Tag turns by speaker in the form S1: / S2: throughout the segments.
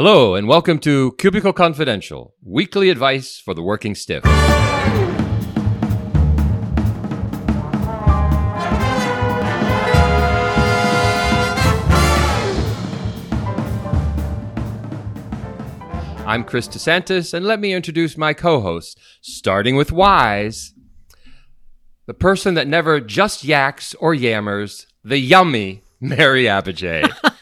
S1: Hello, and welcome to Cubicle Confidential, weekly advice for the working stiff. I'm Chris DeSantis, and let me introduce my co host, starting with Wise, the person that never just yaks or yammers, the yummy Mary Abbajay.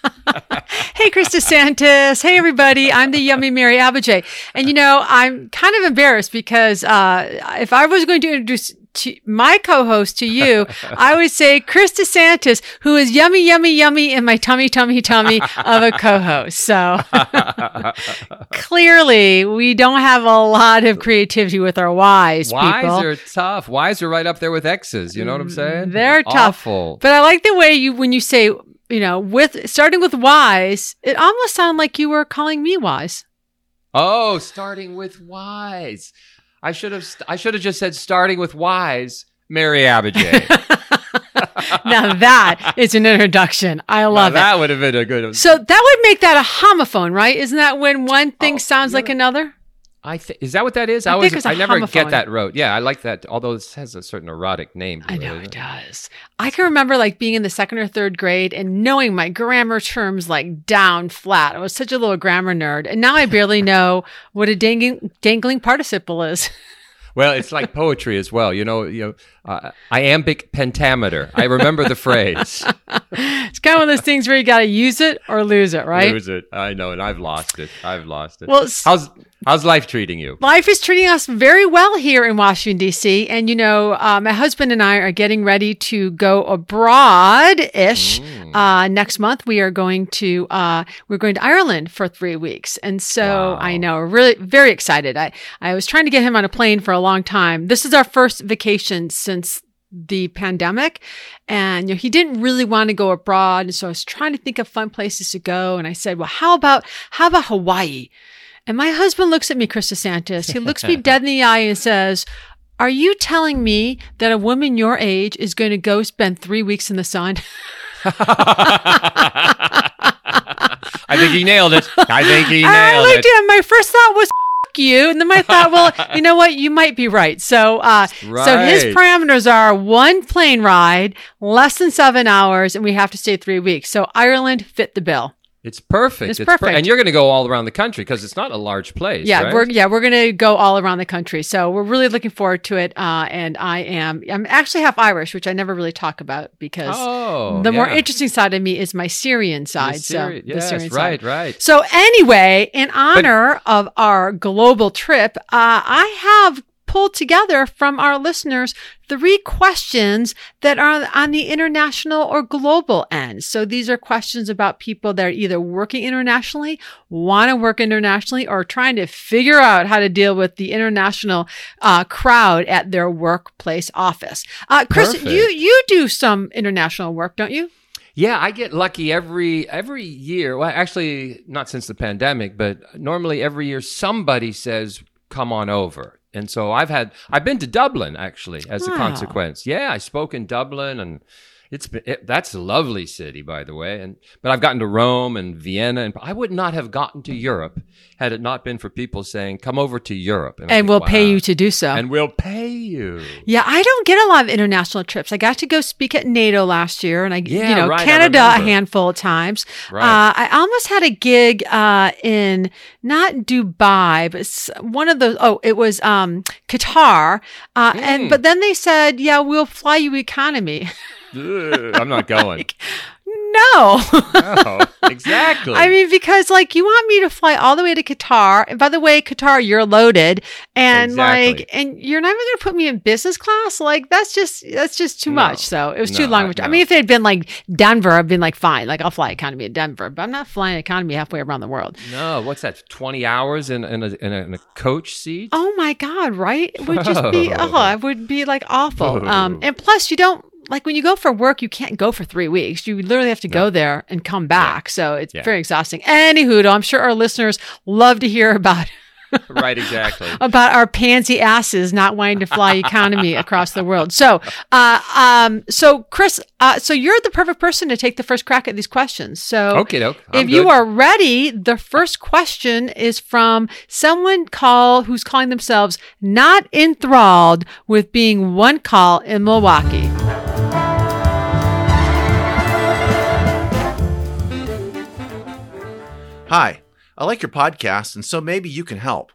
S2: Hey, Chris DeSantis. Hey, everybody. I'm the yummy Mary Abbajay. And you know, I'm kind of embarrassed because uh, if I was going to introduce to my co-host to you, I would say Chris DeSantis, who is yummy, yummy, yummy in my tummy, tummy, tummy of a co-host. So clearly, we don't have a lot of creativity with our Y's.
S1: Y's
S2: people.
S1: are tough. Y's are right up there with X's. You know what I'm saying?
S2: They're tough.
S1: Awful.
S2: But I like the way you when you say, you know, with starting with wise, it almost sounded like you were calling me wise.
S1: Oh, starting with wise. I should have. St- I should have just said starting with wise, Mary Abbajay.
S2: now that is an introduction. I
S1: Now
S2: love it.
S1: that would have been a good.
S2: So that would make that a homophone, right? Isn't that when one thing
S1: Oh,
S2: sounds like another?
S1: I th- is that what that is?
S2: I
S1: I,
S2: think
S1: was.
S2: it's a
S1: I never
S2: homophone.
S1: get that rote. Yeah, I like that. Although this has a certain erotic name.
S2: I know
S1: isn't
S2: it does. I can remember like being in the second or third grade and knowing my grammar terms like down flat. I was such a little grammar nerd, and now I barely know what a dangling, dangling participle is.
S1: Well, it's like poetry as well. You know, you know, uh, iambic pentameter. I remember the phrase.
S2: It's kind of one of those things where you got to use it or lose it, right?
S1: Lose it. I know, and I've lost it. I've lost it.
S2: Well,
S1: how's how's life treating you?
S2: Life is treating us very well here in Washington, D.C. And, you know, uh, my husband and I are getting ready to go abroad ish. Uh, next month, we are going to, uh, we're going to Ireland for three weeks. And so
S1: Wow.
S2: I know, really very excited. I, I was trying to get him on a plane for a long time. This is our first vacation since the pandemic and you know, he didn't really want to go abroad and so i was trying to think of fun places to go and i said well how about how about hawaii and my husband looks at me, Chris DeSantis. He looks me dead in the eye and says, Are you telling me that a woman your age is going to go spend three weeks in the sun?
S1: I think he nailed it. I think he
S2: I
S1: nailed
S2: looked
S1: it.
S2: at him. My first thought was, F you. And then I thought, well, you know what? You might be right. So, uh, so his parameters are one plane ride, less than seven hours, and we have to stay three weeks. So Ireland fit the bill.
S1: It's perfect.
S2: It's
S1: per-
S2: perfect.
S1: and you're going to go all around the country because it's not a large place.
S2: Yeah,
S1: right?
S2: we're yeah we're gonna go all around the country. So we're really looking forward to it. Uh, and I am I'm actually half Irish, which I never really talk about because
S1: Oh,
S2: the more interesting side of me is my Syrian side.
S1: Syri-
S2: so
S1: yes,
S2: the Syrian
S1: right,
S2: side.
S1: right.
S2: So anyway, in honor of our global trip, uh, I have pulled together from our listeners three questions that are on the international or global end. So these are questions about people that are either working internationally, want to work internationally, or trying to figure out how to deal with the international uh, crowd at their workplace office. Uh, Chris,
S1: Perfect.
S2: you you do some international work, don't you?
S1: Yeah, I get lucky every every year. Well, actually, not since the pandemic, but normally every year somebody says, "Come on over." And so I've had I've been to Dublin actually as a consequence. Yeah, I spoke in Dublin, and it's been, it, that's a lovely city, by the way. And but I've gotten to Rome and Vienna, and I would not have gotten to Europe had it not been for people saying, "Come over to Europe," I
S2: And
S1: think,
S2: we'll pay you to do so.
S1: and we'll pay you.
S2: Yeah, I don't get a lot of international trips. I got to go speak at NATO last year, and I,
S1: Yeah,
S2: you know,
S1: right,
S2: Canada a handful of times.
S1: Right.
S2: Uh, I almost had a gig uh, in not Dubai, but one of those. Oh, it was um, Qatar, uh,
S1: Mm.
S2: and but then they said, "Yeah, we'll fly you economy."
S1: I'm not going.
S2: no.
S1: no, exactly.
S2: I mean, because like you want me to fly all the way to Qatar, and by the way, Qatar, you're loaded, and
S1: Exactly.
S2: like, and you're not even going to put me in business class. Like that's just that's just too
S1: No.
S2: much. So it was too long.
S1: I-
S2: I mean, if it had been like Denver, I'd been like, fine, like I'll fly economy in Denver, but I'm not flying economy halfway around the world.
S1: No, what's that? Twenty hours in in a, in a, in a coach seat?
S2: Oh my god, right? It would just be oh, it would be like awful. Um, and plus you don't like when you go for work, you can't go for three weeks. You literally have to go there and come back. So it's
S1: Yeah.
S2: very exhausting. Any hoodle, I'm sure our listeners love to hear about
S1: right, exactly.
S2: about our pansy asses not wanting to fly economy across the world. So, uh, um, so Chris, uh, so you're the perfect person to take the first crack at these questions. So,
S1: Okay, doke.
S2: If you are ready, the first question is from someone call who's calling themselves not enthralled with being one call in Milwaukee.
S3: Hi, I like your podcast, and so maybe you can help.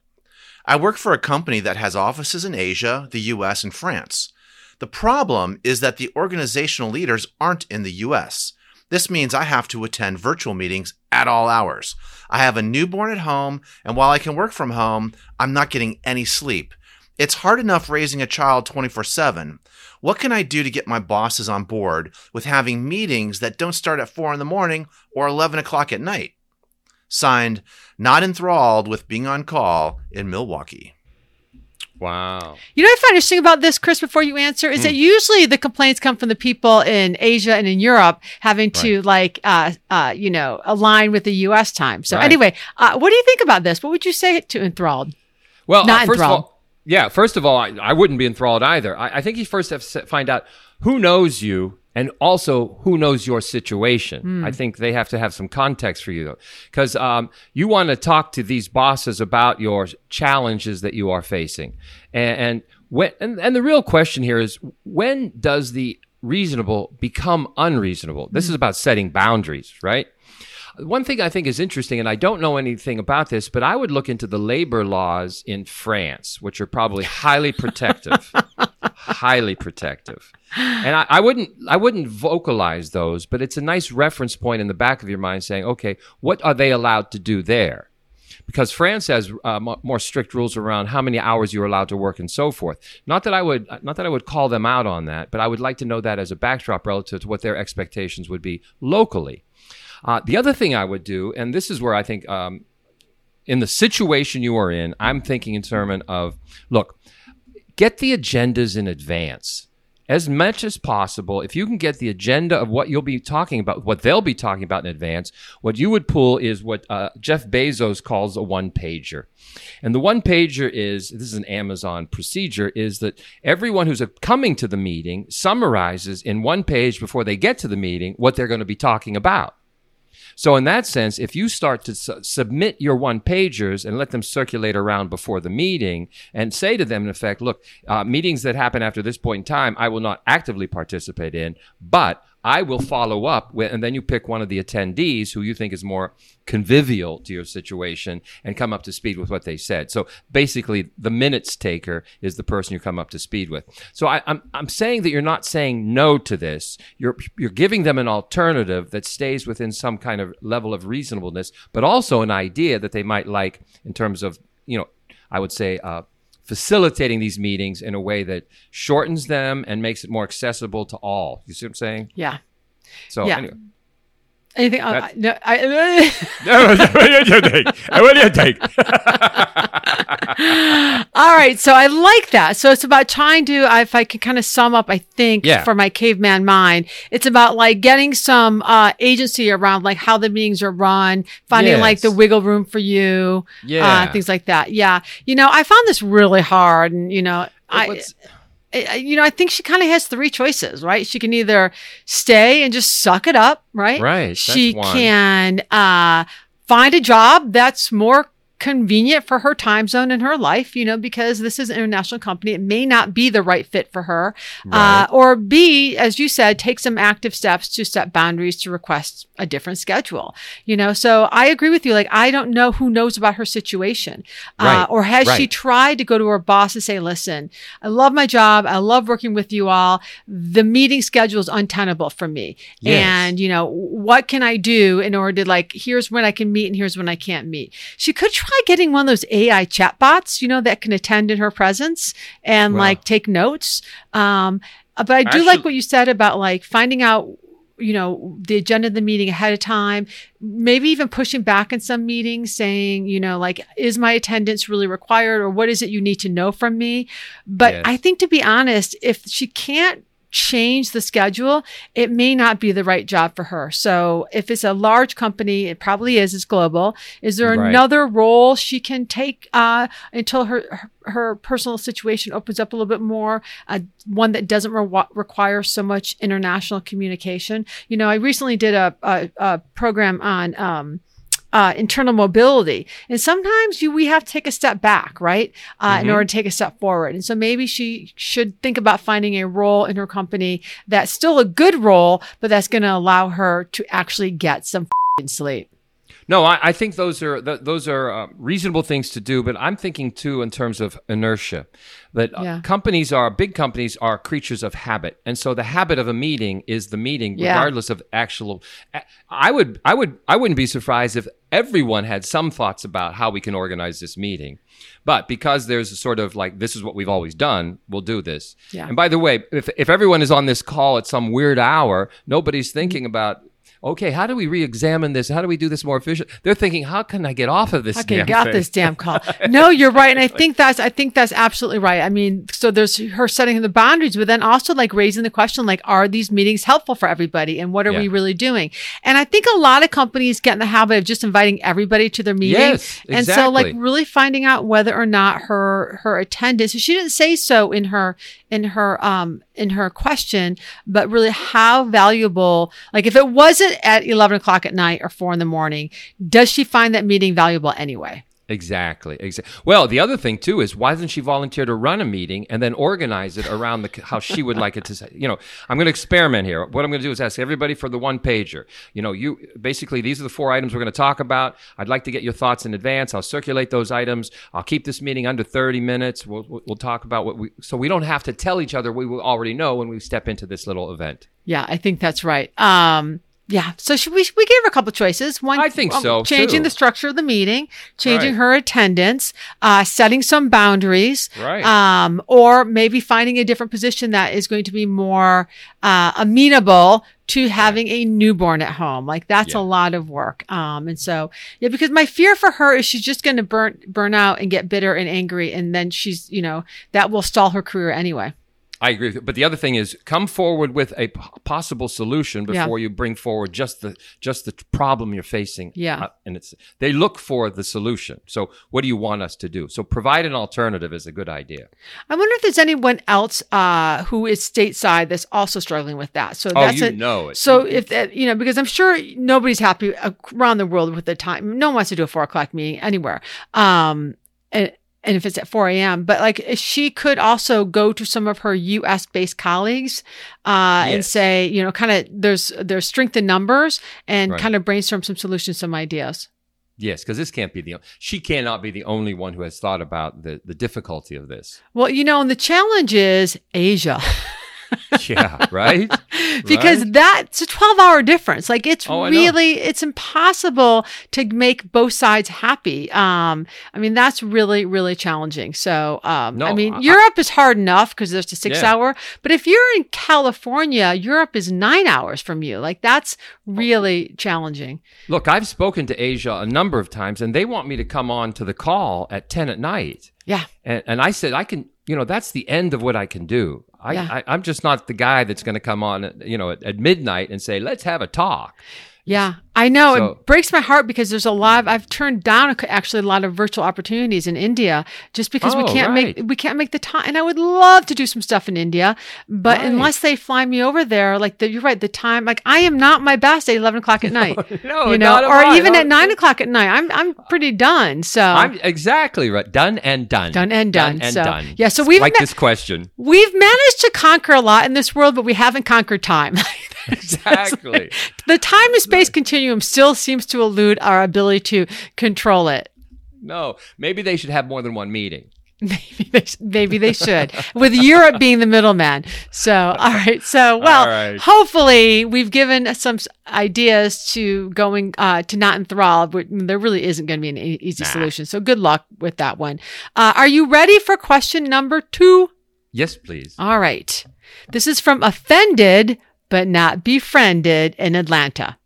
S3: I work for a company that has offices in Asia, the US, and France. The problem is that the organizational leaders aren't in the US. This means I have to attend virtual meetings at all hours. I have a newborn at home, and while I can work from home, I'm not getting any sleep. It's hard enough raising a child 24 7. What can I do to get my bosses on board with having meetings that don't start at 4 in the morning or 11 o'clock at night? Signed, not enthralled with being on call in Milwaukee.
S1: Wow.
S2: You know what I find interesting about this, Chris, before you answer, is that usually the complaints come from the people in Asia and in Europe having to like, uh, uh, you know, align with the U.S. time. So
S1: Right.
S2: anyway, uh, what do you think about this? What would you say to enthralled?
S1: Well,
S2: Not
S1: uh, first
S2: enthralled.
S1: of all, yeah. First of all, I, I wouldn't be enthralled either. I, I think you first have to find out who knows you and also who knows your situation.
S2: Hmm.
S1: I think they have to have some context for you, though, because um, you want to talk to these bosses about your challenges that you are facing, and, and when and, and the real question here is when does the reasonable become unreasonable? This is about setting boundaries, right? One thing I think is interesting, and I don't know anything about this, but I would look into the labor laws in France, which are probably highly protective, highly protective. And I, I wouldn't, I wouldn't vocalize those, but it's a nice reference point in the back of your mind, saying, okay, what are they allowed to do there? Because France has uh, mo- more strict rules around how many hours you're allowed to work and so forth. Not that I would, not that I would call them out on that, but I would like to know that as a backdrop relative to what their expectations would be locally. Uh, the other thing I would do, and this is where I think, um, in the situation you are in, I'm thinking in terms of look, get the agendas in advance as much as possible. If you can get the agenda of what you'll be talking about, what they'll be talking about in advance, what you would pull is what uh, Jeff Bezos calls a one pager. And the one pager is this is an Amazon procedure is that everyone who's coming to the meeting summarizes in one page before they get to the meeting what they're going to be talking about. So, in that sense, if you start to su- submit your one pagers and let them circulate around before the meeting and say to them, in effect, look, uh, meetings that happen after this point in time, I will not actively participate in, but I will follow up with, and then you pick one of the attendees who you think is more convivial to your situation and come up to speed with what they said. So basically, the minutes taker is the person you come up to speed with. So I, I'm, I'm saying that you're not saying no to this. You're, you're giving them an alternative that stays within some kind of level of reasonableness, but also an idea that they might like in terms of, you know, I would say, uh, facilitating these meetings in a way that shortens them and makes it more accessible to all. You see what I'm saying?
S2: Yeah.
S1: So
S2: Yeah.
S1: anyway.
S2: Anything? Uh,
S1: That-
S2: no, I,
S1: what do you think? What do you think?
S2: All right, so I like that. So it's about trying to, if I can kind of sum up, I think
S1: Yeah.
S2: for my caveman mind, it's about like getting some uh, agency around like how the meetings are run, finding like the wiggle room for you,
S1: Yeah.
S2: uh, things like that. Yeah, you know, I found this really hard, and you know, I,
S1: What's-
S2: I- you know, I think she kind of has three choices, right? She can either stay and just suck it up, right?
S1: Right,
S2: She can uh, find a job that's more convenient for her time zone in her life, you know, because this is an international company. It may not be the right fit for her.
S1: Right.
S2: Uh, or B, as you said, take some active steps to set boundaries to request a different schedule, you know? So I agree with you. Like, I don't know who knows about her situation. Uh, or has she tried to go to her boss and say, listen, I love my job. I love working with you all. The meeting schedule is untenable for me.
S1: Yes.
S2: And, you know, what can I do in order to like, here's when I can meet and here's when I can't meet. She could try getting one of those AI chatbots, you know, that can attend in her presence and like take notes. Um, but I do
S1: Actually-
S2: like what you said about like finding out you know the agenda of the meeting ahead of time maybe even pushing back in some meetings saying you know like is my attendance really required or what is it you need to know from me but
S1: Yes.
S2: i think to be honest if she can't change the schedule, it may not be the right job for her. So if it's a large company, it probably is, it's global. Is there
S1: Right.
S2: another role she can take uh, until her, her her personal situation opens up a little bit more? Uh, one that doesn't re- require so much international communication. You know, I recently did a, a, a program on. Um, uh, internal mobility. And sometimes you, we have to take a step back, right? Uh, in
S1: Mhm.
S2: order to take a step forward. And so maybe she should think about finding a role in her company that's still a good role, but that's going to allow her to actually get some fing sleep.
S1: No, I, I think those are th- those are uh, reasonable things to do, but I'm thinking too in terms of inertia. That uh, companies are big companies are creatures of habit, and so the habit of a meeting is the meeting,
S2: Yeah.
S1: regardless of actual. I would, I would, I wouldn't be surprised if everyone had some thoughts about how we can organize this meeting, but because there's a sort of like this is what we've always done, we'll do this.
S2: Yeah.
S1: And by the way, if if everyone is on this call at some weird hour, nobody's thinking about. Okay, how do we re-examine this? How do we do this more efficient? They're thinking, how can I get off of this?
S2: Okay, got this damn call. No, you're right, and I think that's I think that's absolutely right. I mean, so there's her setting the boundaries, but then also like raising the question, like, are these meetings helpful for everybody, and what are we really doing? And I think a lot of companies get in the habit of just inviting everybody to their meeting,
S1: Yes,
S2: and so like really finding out whether or not her her attendance. She didn't say so in her in her um in her question, but really how valuable. Like if it wasn't at eleven o'clock at night or four in the morning, does she find that meeting valuable anyway?
S1: Exactly. Exactly. Well, the other thing too is why doesn't she volunteer to run a meeting and then organize it around the how she would like it to say? You know, I'm going to experiment here. What I'm going to do is ask everybody for the one pager. You know, you basically these are the four items we're going to talk about. I'd like to get your thoughts in advance. I'll circulate those items. I'll keep this meeting under 30 minutes. We'll we'll we'll talk about what we so we don't have to tell each other we will already know when we step into this little event.
S2: Yeah, I think that's right. Um, yeah. So should we we gave her a couple choices. One,
S1: I think
S2: um,
S1: so,
S2: Changing
S1: too.
S2: the structure of the meeting, changing
S1: Right.
S2: her attendance, uh, setting some boundaries,
S1: Right.
S2: Um, or maybe finding a different position that is going to be more uh, amenable to having a newborn at home. Like that's
S1: Yeah.
S2: a lot of work. Um, and so yeah, because my fear for her is she's just going to burn burn out and get bitter and angry, and then she's you know that will stall her career anyway.
S1: I agree. With you. But the other thing is, come forward with a p- possible solution
S2: Yeah.
S1: before you bring forward just the just the problem you're facing.
S2: Yeah.
S1: Uh, and it's they look for the solution. So, what do you want us to do? So, provide an alternative is a good idea.
S2: I wonder if there's anyone else uh, who is stateside that's also struggling with that. So
S1: Oh,
S2: that's
S1: you
S2: it.
S1: know it.
S2: So if that, you know, because I'm sure nobody's happy around the world with the time. No one wants to do a four o'clock meeting anywhere. Um, and, and if it's at 4 a.m., but like she could also go to some of her U.S. based colleagues uh, and say, you know, kind of there's there's strength in numbers and
S1: Right.
S2: kind of brainstorm some solutions, some ideas.
S1: Yes, because this can't be the she cannot be the only one who has thought about the the difficulty of this.
S2: Well, you know, and the challenge is Asia.
S1: Yeah, right.
S2: because
S1: Right?
S2: that's a 12 hour difference like it's
S1: Oh,
S2: really it's impossible to make both sides happy um i mean that's really really challenging so um
S1: No,
S2: i mean
S1: I-
S2: europe is hard enough because there's a six
S1: Yeah.
S2: hour but if you're in california europe is nine hours from you like that's really challenging
S1: Look, I've spoken to Asia a number of times, and they want me to come on to the call at ten at night.
S2: yeah
S1: And, and I said, I can, you know, that's the end of what I can do. I,
S2: Yeah.
S1: I, I'm just not the guy that's going to come on, you know, at, at midnight and say, let's have a talk.
S2: Yeah, I know.
S1: So-
S2: it breaks my heart because there's a lot. Of, I've turned down actually a lot of virtual opportunities in India just because we
S1: Oh,
S2: can't
S1: right.
S2: make we can't make the time. And I would love to do some stuff in India, but
S1: Right.
S2: unless they fly me over there, like the, you're right, the time like I am not my best at eleven o'clock at night.
S1: no,
S2: you know, or even at nine o'clock at night. I'm I'm uh, pretty done. So
S1: I'm exactly right. Done and done.
S2: Done and done.
S1: and
S2: So-
S1: done.
S2: yeah, so we've
S1: like
S2: ma-
S1: this question.
S2: we've managed to conquer a lot in this world, but we haven't conquered time.
S1: Exactly.
S2: the time and space continuum still seems to elude our ability to control it.
S1: no, maybe they should have more than one meeting.
S2: Maybe they, maybe they should, with Europe being the middleman. So, all right. So, well,
S1: right.
S2: hopefully we've given some ideas to going uh, to not enthralled. but There really isn't going to be an e- easy
S1: Nah.
S2: solution. So, good luck with that one. Uh, are you ready for question number two?
S1: Yes, please.
S2: All right. This is from offended but not befriended in Atlanta.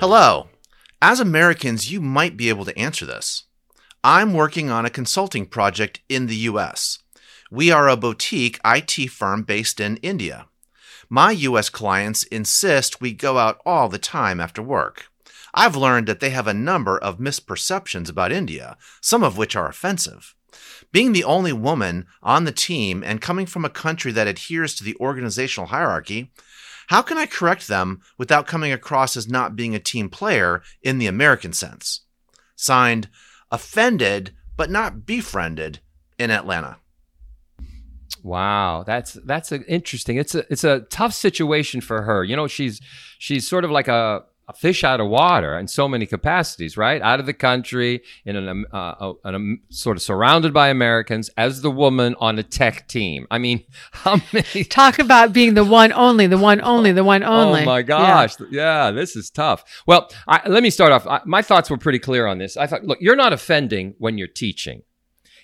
S3: Hello. As Americans, you might be able to answer this. I'm working on a consulting project in the US. We are a boutique IT firm based in India. My US clients insist we go out all the time after work. I've learned that they have a number of misperceptions about India, some of which are offensive. Being the only woman on the team and coming from a country that adheres to the organizational hierarchy, how can I correct them without coming across as not being a team player in the American sense? Signed, offended but not befriended in Atlanta.
S1: Wow, that's that's interesting. It's a it's a tough situation for her. You know, she's she's sort of like a a fish out of water in so many capacities, right? Out of the country, in an, um, uh, an um, sort of surrounded by Americans, as the woman on a tech team. I mean, how many?
S2: Talk about being the one only, the one only, the one only.
S1: Oh my gosh, yeah, yeah this is tough. Well, I, let me start off. I, my thoughts were pretty clear on this. I thought, look, you're not offending when you're teaching.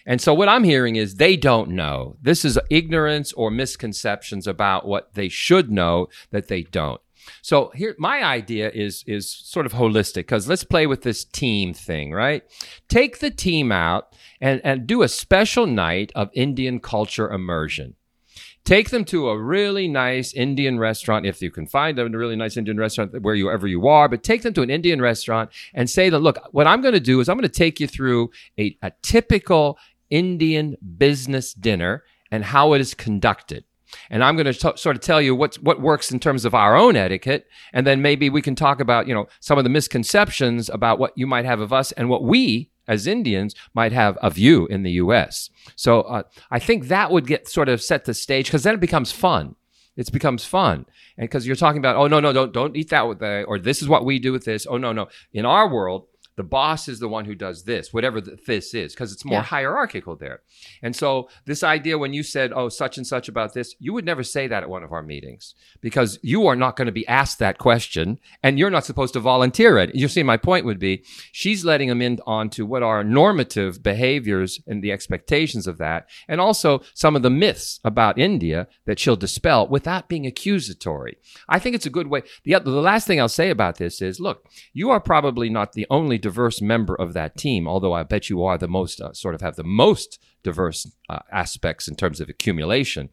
S1: And so what I'm hearing is they don't know. This is ignorance or misconceptions about what they should know that they don't. So here, my idea is is sort of holistic because let's play with this team thing, right? Take the team out and and do a special night of Indian culture immersion. Take them to a really nice Indian restaurant if you can find them a really nice Indian restaurant wherever you are. But take them to an Indian restaurant and say that look, what I'm going to do is I'm going to take you through a, a typical Indian business dinner and how it is conducted. And I'm going to t- sort of tell you what's, what works in terms of our own etiquette. And then maybe we can talk about, you know, some of the misconceptions about what you might have of us and what we as Indians might have of you in the U.S. So uh, I think that would get sort of set the stage because then it becomes fun. It becomes fun, and because you're talking about, oh no, no, don't don't eat that with the, or this is what we do with this. Oh no, no. In our world, the boss is the one who does this, whatever the, this is, because it's more yeah. hierarchical there. And so, this idea when you said, oh, such and such about this, you would never say that at one of our meetings because you are not going to be asked that question and you're not supposed to volunteer it. You see, my point would be she's letting them in onto what are normative behaviors and the expectations of that, and also some of the myths about India that she'll dispel without being accusatory. I think it's a good way. The, the last thing I'll say about this is look, you are probably not the only diverse member of that team, although I bet you are the most, uh, sort of have the most diverse uh, aspects in terms of accumulation,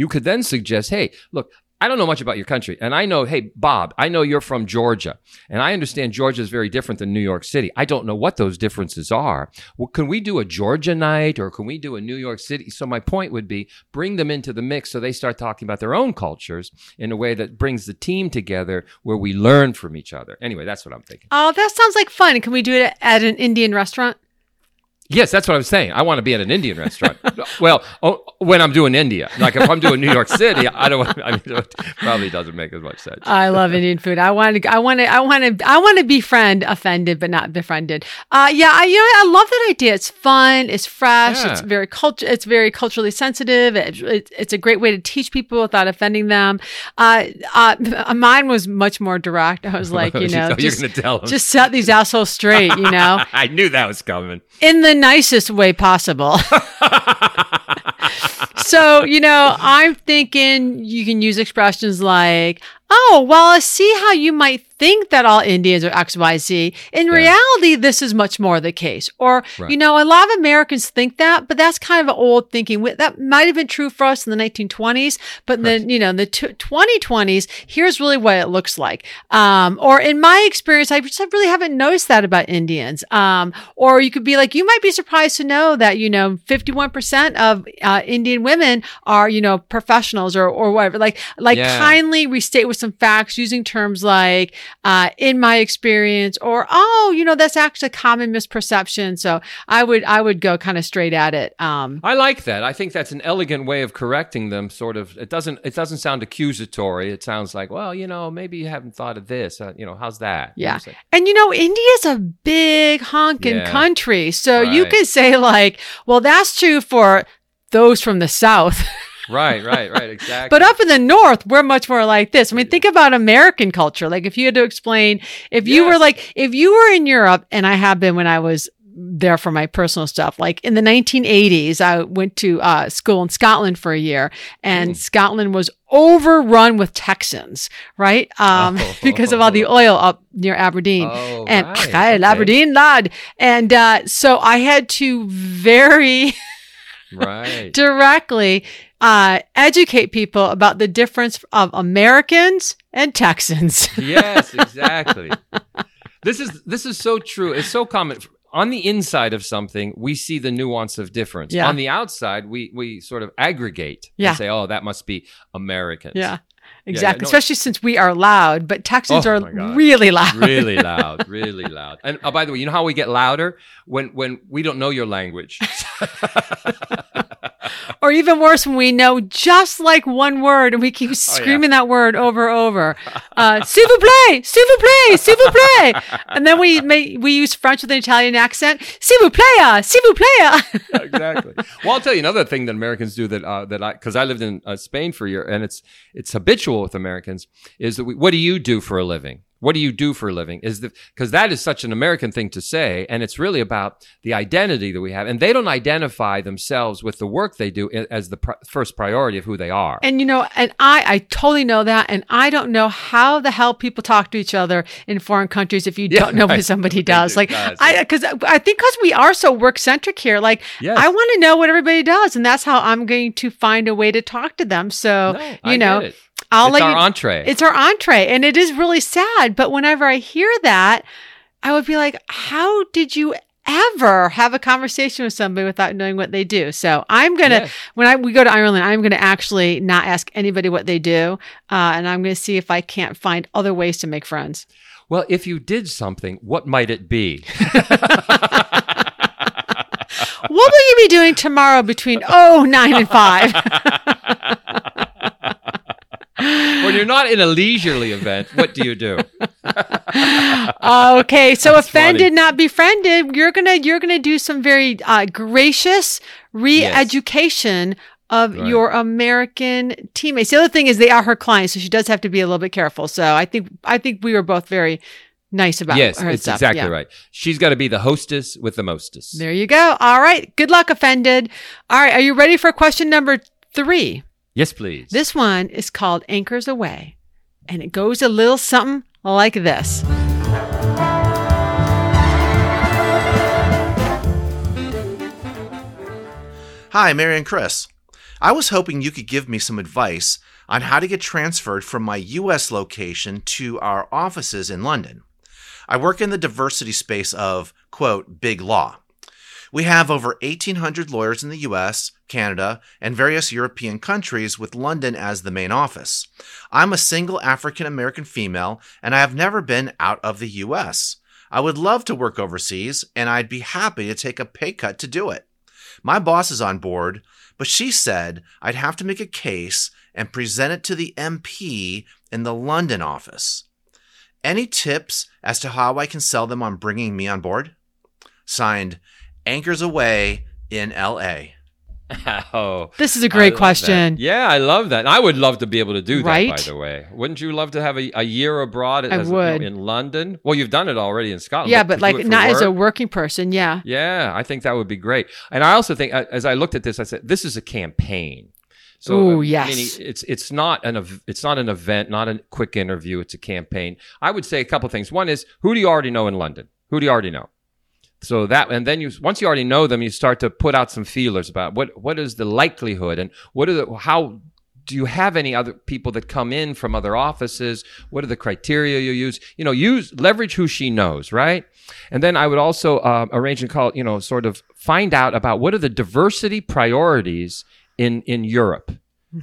S1: you could then suggest, hey, look, I don't know much about your country. And I know, hey, Bob, I know you're from Georgia. And I understand Georgia is very different than New York City. I don't know what those differences are. Well, can we do a Georgia night or can we do a New York City? So my point would be bring them into the mix so they start talking about their own cultures in a way that brings the team together where we learn from each other. Anyway, that's what I'm thinking.
S2: Oh, that sounds like fun. Can we do it at an Indian restaurant?
S1: Yes, that's what I'm saying. I want to be at an Indian restaurant. well, oh, when I'm doing India, like if I'm doing New York City, I don't. I mean, it probably doesn't make as much sense.
S2: I love Indian food. I want to. I want to. I want to. I want to befriend offended, but not befriended. Uh, yeah, I, you know, I love that idea. It's fun. It's fresh. Yeah. It's very culture. It's very culturally sensitive. It, it, it's a great way to teach people without offending them. Uh, uh, mine was much more direct. I was like, you know, just, just set these assholes straight. You know,
S1: I knew that was coming
S2: in the nicest way possible. so, you know, I'm thinking you can use expressions like, oh, well, I see how you might think that all Indians are XYZ. In yeah. reality, this is much more the case. Or, right. you know, a lot of Americans think that, but that's kind of old thinking. That might have been true for us in the 1920s, but right. then, you know, in the t- 2020s, here's really what it looks like. Um, or in my experience, I just really haven't noticed that about Indians. Um, or you could be like, you might be surprised to know that, you know, 51% of uh, Indian women are, you know, professionals or, or whatever. Like, like yeah. kindly restate with some facts using terms like, uh, in my experience, or, oh, you know, that's actually a common misperception. So I would, I would go kind of straight at it. Um,
S1: I like that. I think that's an elegant way of correcting them. Sort of, it doesn't, it doesn't sound accusatory. It sounds like, well, you know, maybe you haven't thought of this. Uh, you know, how's that?
S2: Yeah. And you know, India's a big honking yeah. country. So right. you could say like, well, that's true for those from the South.
S1: right, right, right, exactly.
S2: but up in the north, we're much more like this. I mean, think about American culture. Like if you had to explain, if you were like, if you were in Europe, and I have been when I was there for my personal stuff. Like in the 1980s, I went to uh, school in Scotland for a year, and mm. Scotland was overrun with Texans, right? Um,
S1: Oh.
S2: because of all the oil up near Aberdeen.
S1: Oh,
S2: and
S1: right. Okay.
S2: Aberdeen lad. And uh, so I had to very
S1: Right.
S2: directly uh, educate people about the difference of Americans and Texans.
S1: yes, exactly. this is this is so true. It's so common. On the inside of something, we see the nuance of difference.
S2: Yeah.
S1: On the outside, we we sort of aggregate
S2: Yeah.
S1: and say, "Oh, that must be Americans."
S2: yeah, exactly.
S1: no-
S2: Especially since we are loud, but Texans
S1: Oh,
S2: are really loud.
S1: really loud, really loud. And oh, by the way, you know how we get louder when when we don't know your language.
S2: Or even worse, when we know just like one word and we keep screaming that word over and over. Uh, s'il vous plaît, s'il vous plaît, s'il vous plaît. And then we may, we use French with an Italian accent. S'il vous plaît, s'il vous plaît.
S1: exactly. Well, I'll tell you another thing that Americans do that uh, that I because I lived in uh, Spain for a year and it's it's habitual with Americans is that we, what do you do for a living? What do you do for a living? Is the because that is such an American thing to say, and it's really about the identity that we have, and they don't identify themselves with the work they do as the pr- first priority of who they are.
S2: And you know, and I, I totally know that. And I don't know how the hell people talk to each other in foreign countries if you
S1: Yeah,
S2: don't know
S1: right.
S2: what somebody does. Like,
S1: does,
S2: I, cause I think cause we are so work centric here, like,
S1: Yes.
S2: I want to know what everybody does. And that's how I'm going to find a way to talk to them. So,
S1: No,
S2: you
S1: I
S2: know. I'll
S1: it's our
S2: you,
S1: entree.
S2: it's our entree and it is really sad. But whenever I hear that, I would be like, how did you ever have a conversation with somebody without knowing what they do? So I'm going to,
S1: Yes.
S2: when I, we go to Ireland, I'm going to actually not ask anybody what they do. Uh, and I'm going to see if I can't find other ways to make friends.
S1: well, if you did something, what might it be?
S2: what will you be doing tomorrow between oh, nine and five?
S1: when you're not in a leisurely event, what do you do?
S2: okay, so
S1: That's
S2: offended,
S1: funny.
S2: not befriended. You're gonna you're gonna do some very uh, gracious re-education of
S1: Right.
S2: your American teammates. The other thing is they are her clients, so she does have to be a little bit careful. So I think I think we were both very nice about
S1: yes,
S2: her
S1: exactly
S2: Yeah.
S1: right. She's got to be the hostess with the mostest.
S2: There you go. All right. Good luck, offended. All right. Are you ready for question number three?
S1: Yes, please.
S2: This one is called Anchors Away, and it goes a little something like this.
S3: Hi, Mary and Chris. I was hoping you could give me some advice on how to get transferred from my US location to our offices in London. I work in the diversity space of, quote, big law. We have over 1,800 lawyers in the US, Canada, and various European countries, with London as the main office. I'm a single African American female, and I have never been out of the US. I would love to work overseas, and I'd be happy to take a pay cut to do it. My boss is on board, but she said I'd have to make a case and present it to the MP in the London office. Any tips as to how I can sell them on bringing me on board? Signed, Anchors Away in LA.
S1: oh,
S2: This is a great question.
S1: that. Yeah, I love that. And I would love to be able to do that. By the way, wouldn't you love to have a, a year abroad?
S2: I
S1: as-
S2: would.
S1: in London. Well, you've done it already in Scotland.
S2: Yeah,
S1: to
S2: but like
S1: it for
S2: not as a working person. Yeah.
S1: Yeah, I think that would be great. And I also think, uh, as I looked at this, I said, this is a campaign. So,
S2: Ooh,
S1: uh,
S2: yes.
S1: meaning it's it's not an ev- it's not an event, not a quick interview. It's a campaign. I would say a couple things. One is who do you already know in London? Who do you already know? So that and then you once you already know them, you start to put out some feelers about what what is the likelihood and what are the how do you have any other people that come in from other offices? What are the criteria you use? You know, use leverage who she knows, right? And then I would also uh, arrange and call, you know, sort of find out about what are the diversity priorities in in Europe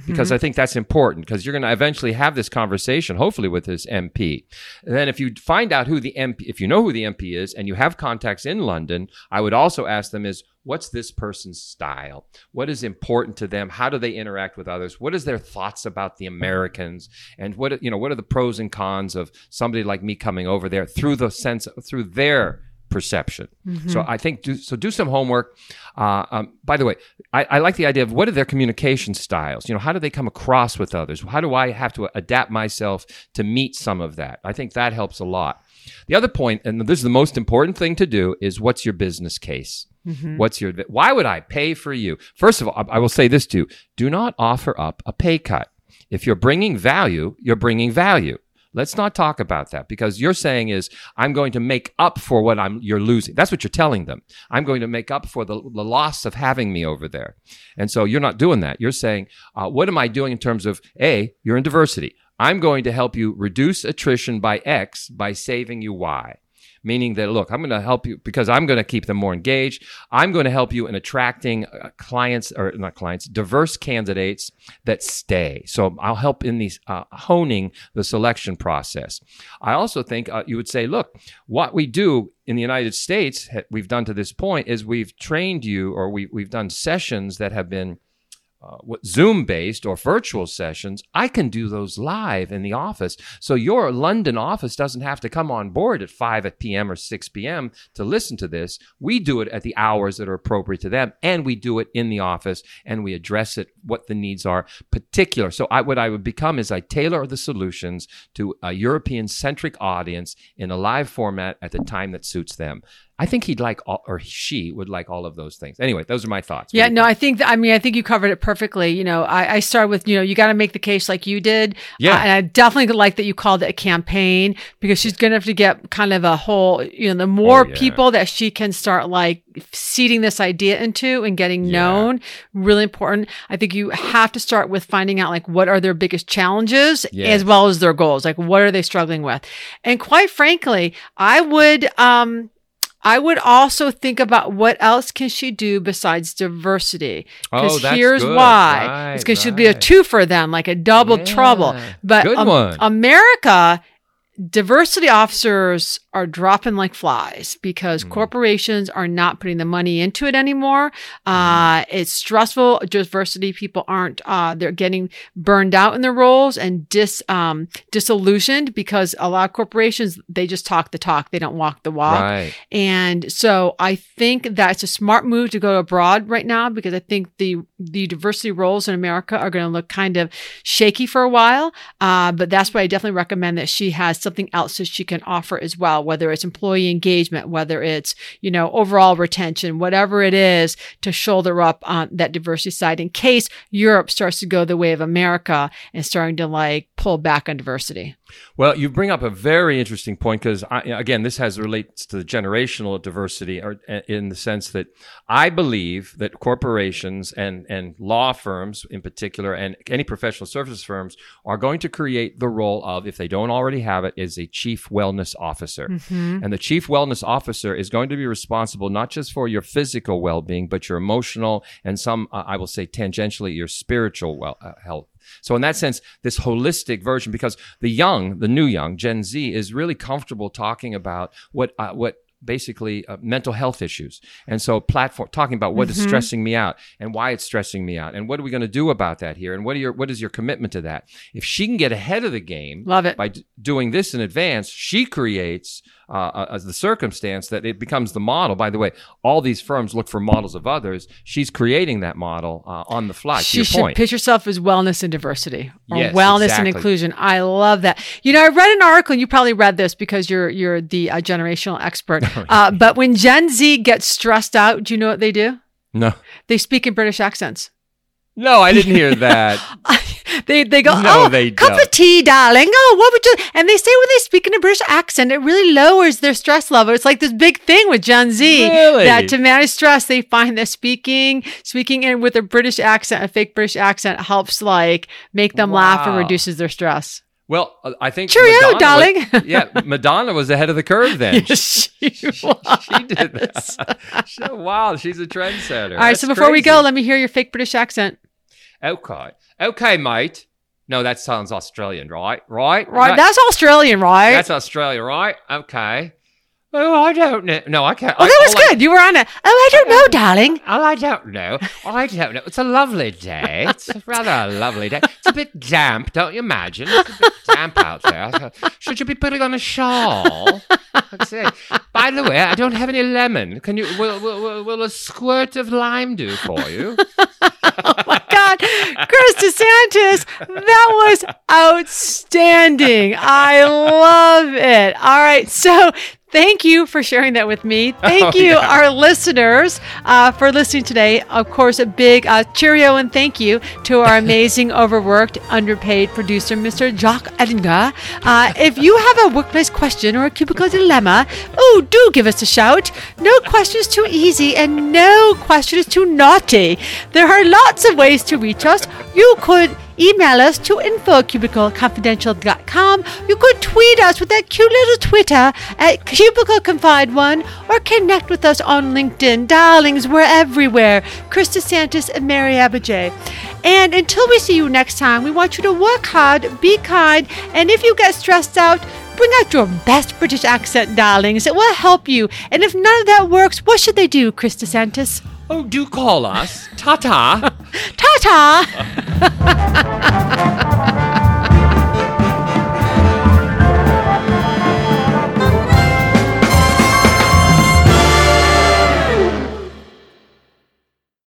S1: because mm-hmm. I think that's important because you're going to eventually have this conversation, hopefully with this MP. And then if you find out who the MP, if you know who the MP is and you have contacts in London, I would also ask them is what's this person's style? What is important to them? How do they interact with others? What is their thoughts about the Americans? And what, you know, what are the pros and cons of somebody like me coming over there through the sense, through their perception. So I think do, so. Do some homework. Uh, um, by the way, I, I like the idea of what are their communication styles. You know, how do they come across with others? How do I have to adapt myself to meet some of that? I think that helps a lot. The other point, and this is the most important thing to do, is what's your business case? What's your? Why would I pay for you? First of all, I I will say this to you: do not offer up a pay cut. If you're bringing value, you're bringing value. Let's not talk about that because you're saying is I'm going to make up for what I'm you're losing. That's what you're telling them. I'm going to make up for the, the loss of having me over there. And so you're not doing that. You're saying, uh, what am I doing in terms of a? You're in diversity. I'm going to help you reduce attrition by X by saving you Y meaning that look i'm going to help you because i'm going to keep them more engaged. I'm going to help you in attracting uh, clients or not clients diverse candidates that stay. So i'll help in these uh, honing the selection process. I also think uh, you would say look what we do in the united states we've done to this point is we've trained you or we, we've done sessions that have been uh, what Zoom based or virtual sessions, I can do those live in the office. So your London office doesn't have to come on board at 5 at p.m. or 6 p.m. to listen to this. We do it at the hours that are appropriate to them, and we do it in the office and we address it what the needs are particular. So I, what I would become is I tailor the solutions to a European centric audience in a live format at the time that suits them. I think he'd like all, or she would like all of those things. Anyway, those are my thoughts.
S2: Yeah, no, I think that, I mean I think you covered it perfectly. You know, I, I start with you know you got to make the case like you did.
S1: Yeah,
S2: uh, and I definitely like that you called it a campaign because she's going to have to get kind of a whole you know the more
S1: Oh, yeah.
S2: people that she can start like seeding this idea into and getting
S1: Yeah.
S2: known really important. I think you have to start with finding out like what are their biggest challenges
S1: Yes.
S2: as well as their goals. Like what are they struggling with? And quite frankly, I would um I would also think about what else can she do besides diversity. Because
S1: Oh,
S2: here's
S1: good.
S2: why.
S1: Right,
S2: it's because she'll be a
S1: right.
S2: two for them, like a double
S1: Yeah.
S2: trouble. But
S1: Good
S2: um,
S1: one.
S2: America, diversity officers are dropping like flies because
S1: Mm.
S2: corporations are not putting the money into it anymore.
S1: Mm-hmm.
S2: Uh, it's stressful. Diversity people aren't, uh, they're getting burned out in their roles and dis, um, disillusioned because a lot of corporations, they just talk the talk. They don't walk the walk.
S1: Right.
S2: And so I think that it's a smart move to go abroad right now because I think the the diversity roles in America are going to look kind of shaky for a while. Uh, but that's why I definitely recommend that she has something else that she can offer as well, whether it's employee engagement, whether it's you know overall retention, whatever it is, to shoulder up on that diversity side in case Europe starts to go the way of America and starting to like pull back on diversity.
S1: Well, you bring up a very interesting point because, again, this has relates to the generational diversity, or uh, in the sense that I believe that corporations and and law firms, in particular, and any professional services firms, are going to create the role of, if they don't already have it, is a chief wellness officer. And the chief wellness officer is going to be responsible not just for your physical well-being, but your emotional and some, uh, I will say, tangentially, your spiritual well uh, health. So in that sense, this holistic version, because the young, the new young, Gen Z, is really comfortable talking about what uh, what basically uh, mental health issues, and so platform talking about what is stressing me out and why it's stressing me out, and what are we going to do about that here, and what are your what is your commitment to that? If she can get ahead of the game,
S2: Love it.
S1: by d- doing this in advance, she creates uh, as the circumstance that it becomes the model. By the way, all these firms look for models of others. She's creating that model uh, on the fly.
S2: She should
S1: point.
S2: pitch herself as wellness and diversity or
S1: Yes,
S2: wellness
S1: exactly.
S2: and inclusion. I love that. You know, I read an article, and you probably read this because you're you're the uh, generational expert. Uh, but when Gen Z gets stressed out, do you know what they do?
S1: no,
S2: They speak in British accents.
S1: no, I didn't hear that.
S2: they they go,
S1: No,
S2: oh,
S1: they
S2: cup
S1: don't.
S2: of tea, darling. Oh, what would you? And they say when they speak in a British accent, it really lowers their stress level. It's like this big thing with Gen Z
S1: Really?
S2: that to manage stress, they find that speaking speaking in with a British accent, a fake British accent, helps like make them laugh and reduces their stress.
S1: Well, uh, I think
S2: Cheerio,
S1: Madonna
S2: darling.
S1: Was, yeah, Madonna was ahead of the curve then.
S2: Yes, she
S1: she, she did that. Wow, she's a trendsetter.
S2: All right, so before we go, let me hear your fake British accent.
S1: Okay, okay, mate. No, that sounds Australian, right? Right?
S2: Right,
S1: That-
S2: that's Australian, right?
S1: that's Australia, right? Okay. Oh, I don't know. No, I can't.
S2: oh,
S1: I-
S2: that was
S1: all I-
S2: good. You were on it. Oh, I don't know, oh, darling.
S1: Oh, I don't know. I don't know. It's a lovely day. It's rather a rather lovely day. It's a bit damp, don't you imagine? It's a bit damp out there. Should you be putting on a shawl? By the way, I don't have any lemon. Can you? Will, will, will a squirt of lime do for you?
S2: Oh my God, Chris DeSantis, that was outstanding. I love it. All right. So Thank you for sharing that with me. Thank
S1: Oh,
S2: you,
S1: yeah.
S2: our listeners, uh, for listening today. Of course, a big uh, cheerio and thank you to our amazing, overworked, underpaid producer, Mr. Jacques Edinger. Uh, if you have a workplace question or a cubicle dilemma, oh, do give us a shout. No question is too easy and no question is too naughty. There are lots of ways to reach us. You could email us to info@cubicleconfidential.com. You could tweet us with that cute little Twitter at cubicleconfide1 or connect with us on LinkedIn. Darlings, we're everywhere. Chris DeSantis and Mary Abbajay. And until we see you next time, we want you to work hard, be kind, and if you get stressed out, Bring out your best British accent, darlings. It will help you. And if none of that works, what should they do, Chris DeSantis?
S1: Oh, do call us. Ta ta.
S2: ta ta.